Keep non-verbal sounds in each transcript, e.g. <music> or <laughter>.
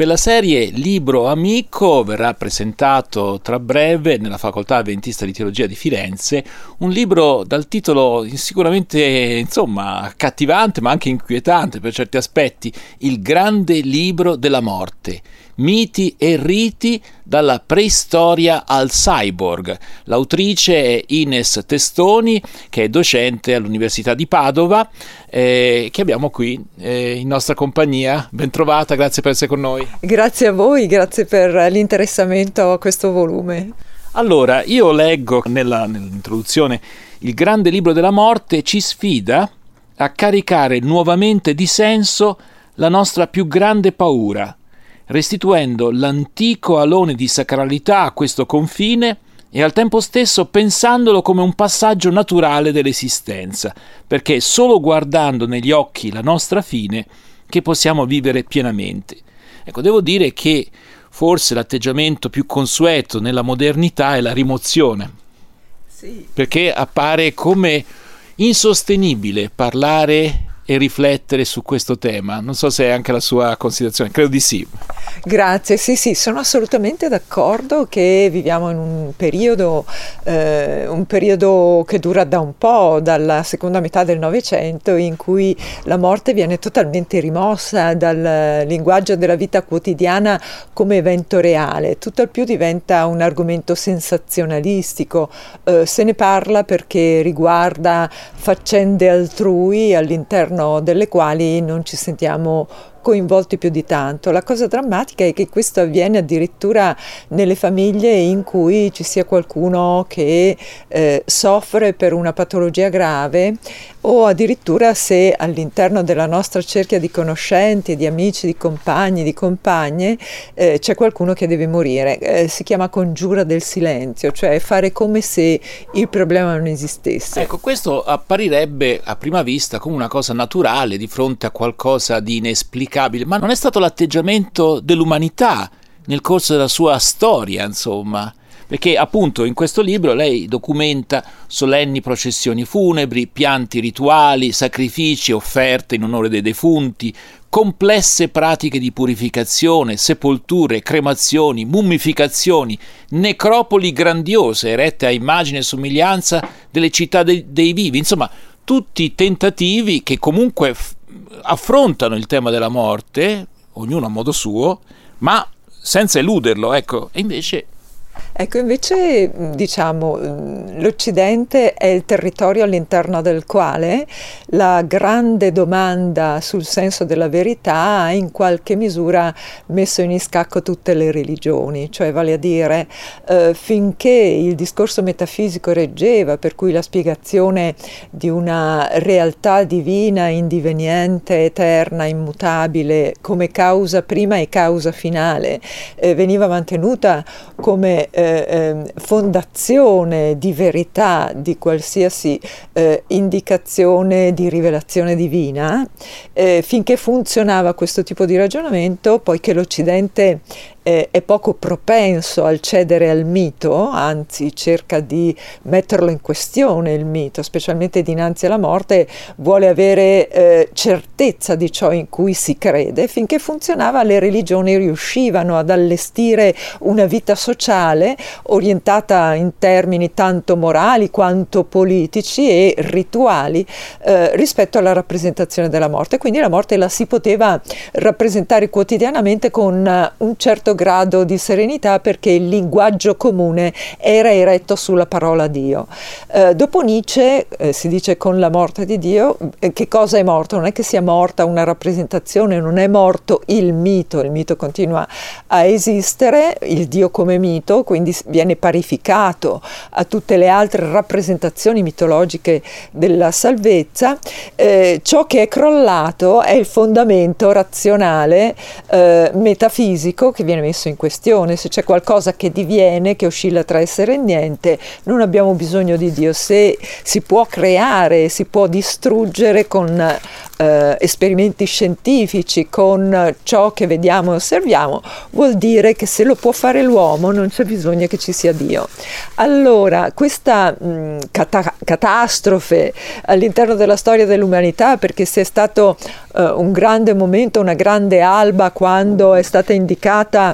Per la serie Libro Amico verrà presentato tra breve nella Facoltà Adventista di Teologia di Firenze un libro dal titolo sicuramente insomma accattivante ma anche inquietante per certi aspetti, Il grande libro della morte Miti e riti dalla preistoria al cyborg. L'autrice è Ines Testoni, che è docente all'Università di Padova, eh, che abbiamo qui eh, in nostra compagnia. Bentrovata, grazie per essere con noi. Grazie a voi, grazie per l'interessamento a questo volume. Allora, io leggo nella, nell'introduzione il grande libro della morte ci sfida a caricare nuovamente di senso la nostra più grande paura, restituendo l'antico alone di sacralità a questo confine e al tempo stesso pensandolo come un passaggio naturale dell'esistenza, perché è solo guardando negli occhi la nostra fine che possiamo vivere pienamente. Ecco, devo dire che forse l'atteggiamento più consueto nella modernità è la rimozione, sì. perché appare come insostenibile parlare e riflettere su questo tema. Non so se è anche la sua considerazione, credo di sì. Grazie, sì sì, sono assolutamente d'accordo che viviamo in un periodo, eh, un periodo che dura da un po', dalla seconda metà del Novecento, in cui la morte viene totalmente rimossa dal linguaggio della vita quotidiana come evento reale, tutto al più diventa un argomento sensazionalistico, eh, se ne parla perché riguarda faccende altrui all'interno all'interno delle quali non ci sentiamo coinvolti più di tanto. La cosa drammatica è che questo avviene addirittura nelle famiglie in cui ci sia qualcuno che eh, soffre per una patologia grave o addirittura se all'interno della nostra cerchia di conoscenti, di amici, di compagni, di compagne eh, c'è qualcuno che deve morire. Eh, si chiama congiura del silenzio, cioè fare come se il problema non esistesse. Ecco, questo apparirebbe a prima vista come una cosa naturale di fronte a qualcosa di inesplicabile inesplicabile, ma non è stato l'atteggiamento dell'umanità nel corso della sua storia, insomma. Perché appunto in questo libro lei documenta solenni processioni funebri, pianti rituali, sacrifici, offerte in onore dei defunti, complesse pratiche di purificazione, sepolture, cremazioni, mummificazioni, necropoli grandiose erette a immagine e somiglianza delle città dei, dei vivi, insomma tutti tentativi che comunque affrontano il tema della morte, ognuno a modo suo, ma senza eluderlo, ecco, e invece Ecco, invece diciamo l'Occidente è il territorio all'interno del quale la grande domanda sul senso della verità ha in qualche misura messo in scacco tutte le religioni, cioè vale a dire eh, finché il discorso metafisico reggeva, per cui la spiegazione di una realtà divina, indiveniente, eterna, immutabile, come causa prima e causa finale, eh, veniva mantenuta come eh, ehm, fondazione di verità di qualsiasi eh, indicazione di rivelazione divina, eh, finché funzionava questo tipo di ragionamento, poiché l'Occidente eh, è poco propenso al cedere al mito, anzi cerca di metterlo in questione il mito, specialmente dinanzi alla morte, vuole avere eh, certezza di ciò in cui si crede. Finché funzionava le religioni riuscivano ad allestire una vita sociale orientata in termini tanto morali quanto politici e rituali eh, rispetto alla rappresentazione della morte. Quindi la morte la si poteva rappresentare quotidianamente con un certo certo grado di serenità perché il linguaggio comune era eretto sulla parola Dio. Eh, dopo Nietzsche eh, si dice con la morte di Dio, eh, che cosa è morto? Non è che sia morta una rappresentazione, non è morto il mito, il mito continua a esistere, il Dio come mito, quindi viene parificato a tutte le altre rappresentazioni mitologiche della salvezza. Eh, ciò che è crollato è il fondamento razionale, eh, metafisico, che viene viene messo in questione, se c'è qualcosa che diviene, che oscilla tra essere e niente, non abbiamo bisogno di Dio. Se si può creare, si può distruggere con eh, esperimenti scientifici, con ciò che vediamo e osserviamo, vuol dire che se lo può fare l'uomo non c'è bisogno che ci sia Dio. Allora, questa mh, cata- catastrofe all'interno della storia dell'umanità, perché se è stato uh, un grande momento, una grande alba quando è stata indicata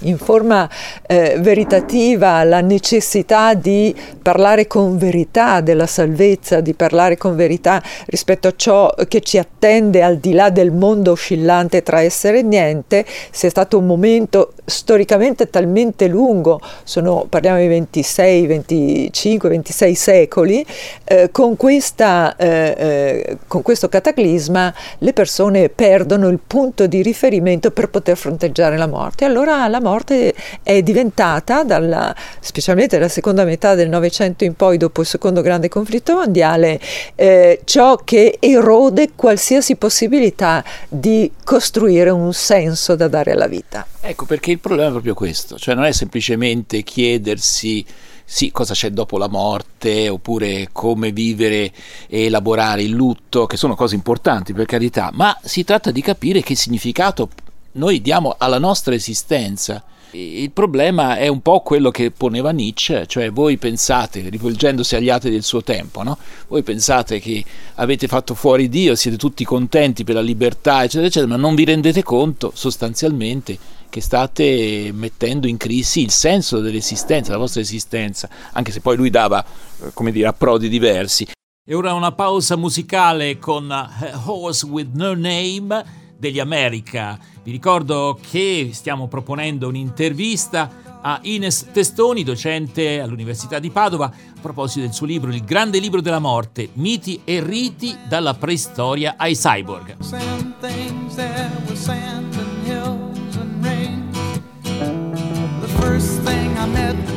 in forma eh, veritativa la necessità di parlare con verità della salvezza, di parlare con verità rispetto a ciò che ci attende al di là del mondo oscillante tra essere e niente, sia stato un momento storicamente talmente lungo, sono, parliamo di 26, 25, 26 secoli, eh, con, questa, eh, eh, con questo cataclisma le persone perdono il punto di riferimento per poter fronteggiare la morte. Allora la morte è diventata, dalla, specialmente dalla seconda metà del Novecento in poi, dopo il secondo grande conflitto mondiale, eh, ciò che erode qualsiasi possibilità di costruire un senso da dare alla vita. Ecco perché il problema è proprio questo, cioè non è semplicemente chiedersi sì, cosa c'è dopo la morte, oppure come vivere e elaborare il lutto, che sono cose importanti per carità, ma si tratta di capire che significato noi diamo alla nostra esistenza. Il problema è un po' quello che poneva Nietzsche, cioè voi pensate, rivolgendosi agli altri del suo tempo, no? voi pensate che avete fatto fuori Dio, siete tutti contenti per la libertà, eccetera, eccetera, ma non vi rendete conto sostanzialmente che state mettendo in crisi il senso dell'esistenza, la vostra esistenza, anche se poi lui dava, eh, come dire, approdi diversi. E ora una pausa musicale con eh, Horse with No Name degli America. Vi ricordo che stiamo proponendo un'intervista a Ines Testoni, docente all'Università di Padova, a proposito del suo libro Il grande libro della morte, miti e riti dalla preistoria ai cyborg. first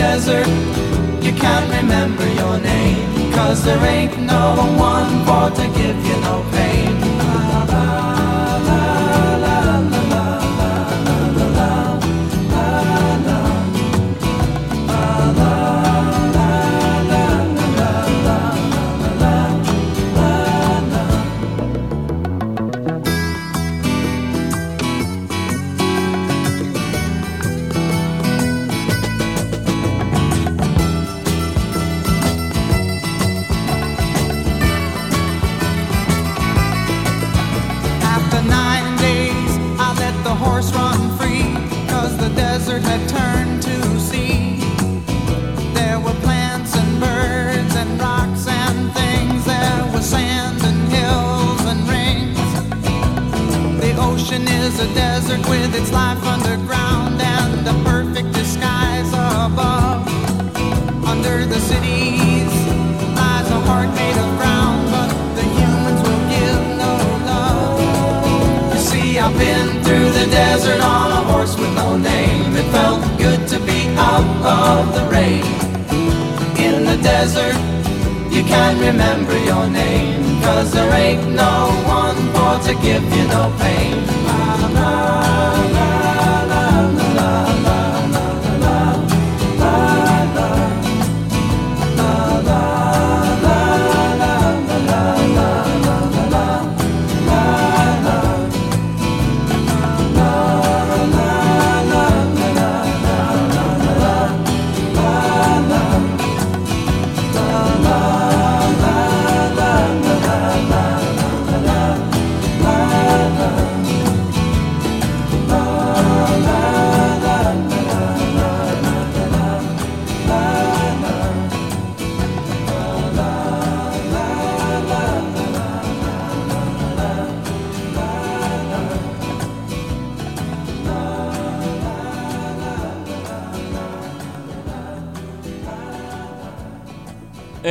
desert, you can't remember your name. Cause there ain't no one for to give you no pain. Desert, you can't remember your name. Cause there ain't no one for to give you no pain. La, la, la,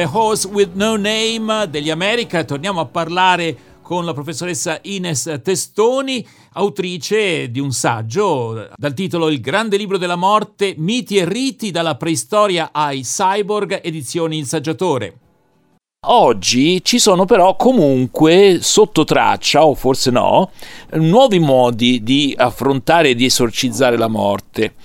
A Horse with No Name degli America. Torniamo a parlare con la professoressa Ines Testoni, autrice di un saggio dal titolo Il grande libro della morte, miti e riti dalla preistoria ai cyborg, edizioni Il Saggiatore. Oggi ci sono però comunque sotto traccia, o forse no, nuovi modi di affrontare e di esorcizzare la morte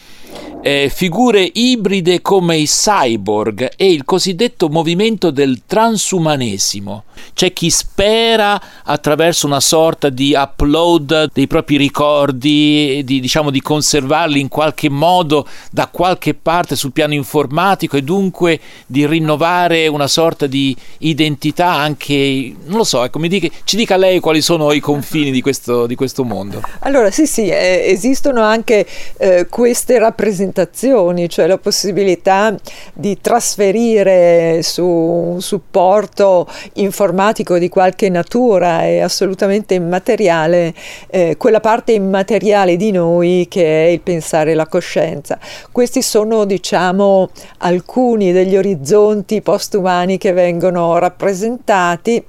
eh, figure ibride come i cyborg e il cosiddetto movimento del transumanesimo. C'è chi spera attraverso una sorta di upload dei propri ricordi, di, diciamo di conservarli in qualche modo da qualche parte sul piano informatico e dunque di rinnovare una sorta di identità anche, non lo so, ecco, dica, ci dica lei quali sono i confini di questo, di questo mondo. Allora sì sì, eh, esistono anche eh, queste rappresentazioni rappresentazioni, cioè la possibilità di trasferire su un supporto informatico di qualche natura e assolutamente immateriale eh, quella parte immateriale di noi che è il pensare la coscienza. Questi sono, diciamo, alcuni degli orizzonti postumani che vengono rappresentati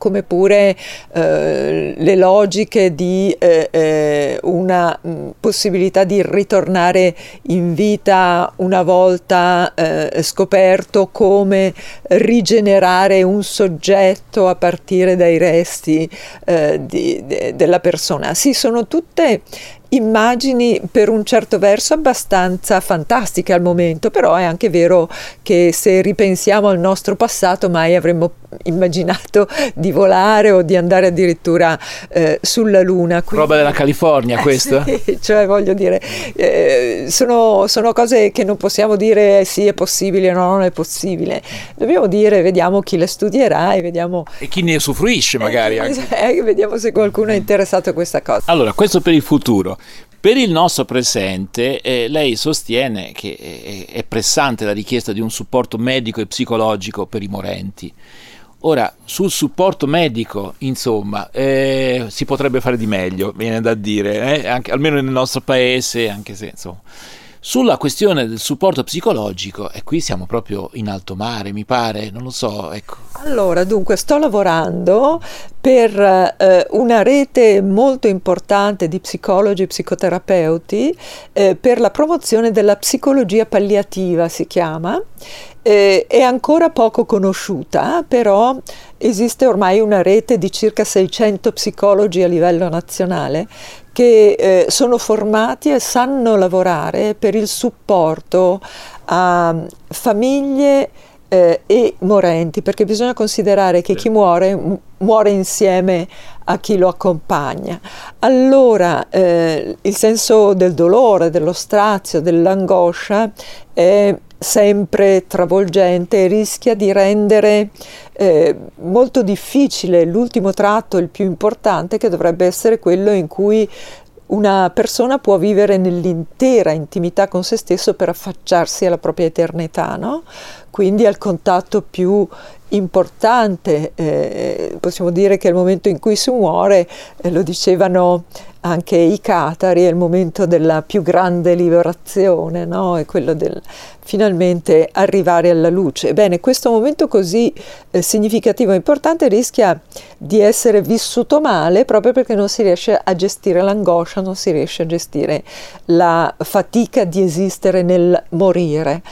come pure eh, le logiche di eh, eh, una mh, mm, possibilità di ritornare in vita una volta eh, scoperto come rigenerare un soggetto a partire dai resti eh, di, de, della persona. Sì, sono tutte immagini per un certo verso abbastanza fantastiche al momento, però è anche vero che se ripensiamo al nostro passato mai avremmo immaginato di volare o di andare addirittura eh, sulla Luna. Quindi, Roba della California <laughs> questo? sì, cioè voglio dire, eh, sono, sono, cose che non possiamo dire sì è possibile o no, non è possibile. Dobbiamo dire, vediamo chi le studierà e vediamo... E chi ne usufruisce magari. Eh, <laughs> vediamo se qualcuno è interessato a questa cosa. Allora, questo per il futuro. Per il nostro presente, eh, lei sostiene che è, è pressante la richiesta di un supporto medico e psicologico per i morenti. Ora, sul supporto medico, insomma, eh, si potrebbe fare di meglio, viene da dire, eh? anche, almeno nel nostro paese, anche se insomma. Sulla questione del supporto psicologico, e qui siamo proprio in alto mare, mi pare, non lo so. Ecco. Allora, dunque, sto lavorando per eh, una rete molto importante di psicologi e psicoterapeuti eh, per la promozione della psicologia palliativa, si chiama. Eh, è ancora poco conosciuta, però esiste ormai una rete di circa 600 psicologi a livello nazionale che eh, sono formati e sanno lavorare per il supporto a famiglie eh, e morenti, perché bisogna considerare che chi muore muore insieme a chi lo accompagna. Allora eh, il senso del dolore, dello strazio, dell'angoscia è sempre travolgente e rischia di rendere eh, molto difficile l'ultimo tratto, il più importante, che dovrebbe essere quello in cui una persona può vivere nell'intera intimità con se stesso per affacciarsi alla propria eternità, no? Quindi al contatto più importante, eh, possiamo dire che è il momento in cui si muore, eh, lo dicevano anche i catari, è il momento della più grande liberazione, no? è quello del finalmente arrivare alla luce. Ebbene, questo momento così eh, significativo e importante rischia di essere vissuto male proprio perché non si riesce a gestire l'angoscia, non si riesce a gestire la fatica di esistere nel morire.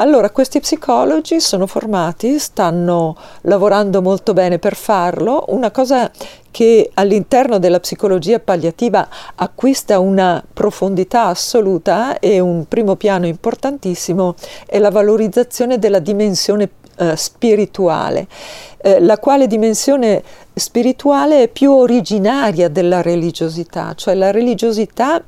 Allora, questi psicologi sono formati, stanno lavorando molto bene per farlo. Una cosa che all'interno della psicologia palliativa acquista una profondità assoluta e un primo piano importantissimo è la valorizzazione della dimensione eh, spirituale, eh, la quale dimensione spirituale è più originaria della religiosità, cioè la religiosità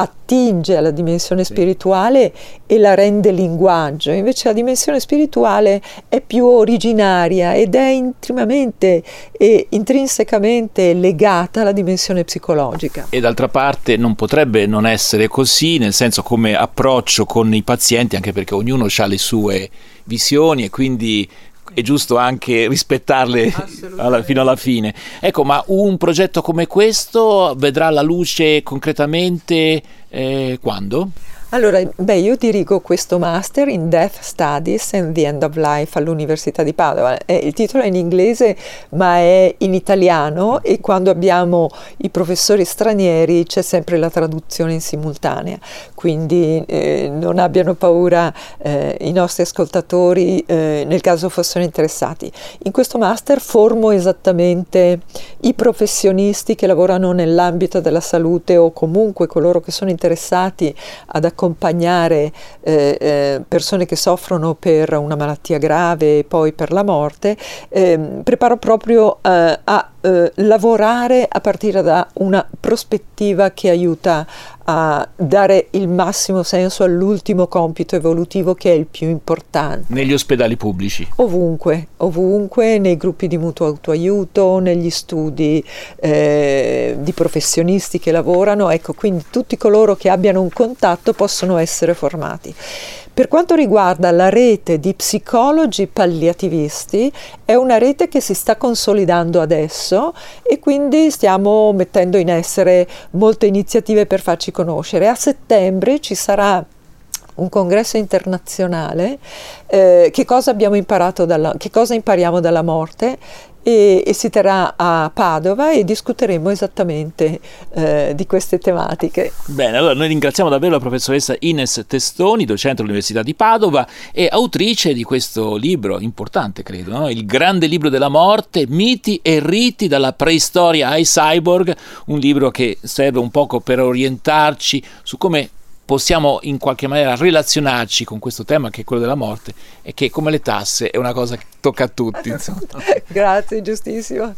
attinge alla dimensione spirituale e la rende linguaggio, invece la dimensione spirituale è più originaria ed è intimamente e intrinsecamente legata alla dimensione psicologica. E d'altra parte non potrebbe non essere così, nel senso come approccio con i pazienti, anche perché ognuno ha le sue visioni e quindi è giusto anche rispettarle alla, fino alla fine. Ecco, ma un progetto come questo vedrà la luce concretamente eh, quando? Allora, beh, io dirigo questo master in Death Studies and the End of Life all'Università di Padova. Eh, il titolo è in inglese, ma è in italiano e quando abbiamo i professori stranieri c'è sempre la traduzione in simultanea. Quindi eh, non abbiano paura eh, i nostri ascoltatori eh, nel caso fossero interessati. In questo master formo esattamente i professionisti che lavorano nell'ambito della salute o comunque coloro che sono interessati ad accompagnare eh, eh, persone che soffrono per una malattia grave e poi per la morte, eh, preparo proprio eh, a eh, lavorare a partire da una prospettiva che aiuta a dare il massimo senso all'ultimo compito evolutivo che è il più importante. Negli ospedali pubblici? Ovunque, ovunque, nei gruppi di mutuo autoaiuto, negli studi eh, di professionisti che lavorano, ecco, quindi tutti coloro che abbiano un contatto possono essere formati. Per quanto riguarda la rete di psicologi palliativisti, è una rete che si sta consolidando adesso e quindi stiamo mettendo in essere molte iniziative per farci conoscere. A settembre ci sarà un congresso internazionale, eh, che cosa abbiamo imparato dalla, che cosa impariamo dalla morte e, e, si terrà a Padova e discuteremo esattamente eh, di queste tematiche. Bene, allora noi ringraziamo davvero la professoressa Ines Testoni, docente all'Università di Padova e autrice di questo libro importante, credo, no? Il grande libro della morte, miti e riti dalla preistoria ai cyborg, un libro che serve un poco per orientarci su come possiamo in qualche maniera relazionarci con questo tema che è quello della morte e che come le tasse è una cosa che tocca a tutti. <laughs> Grazie, giustissimo.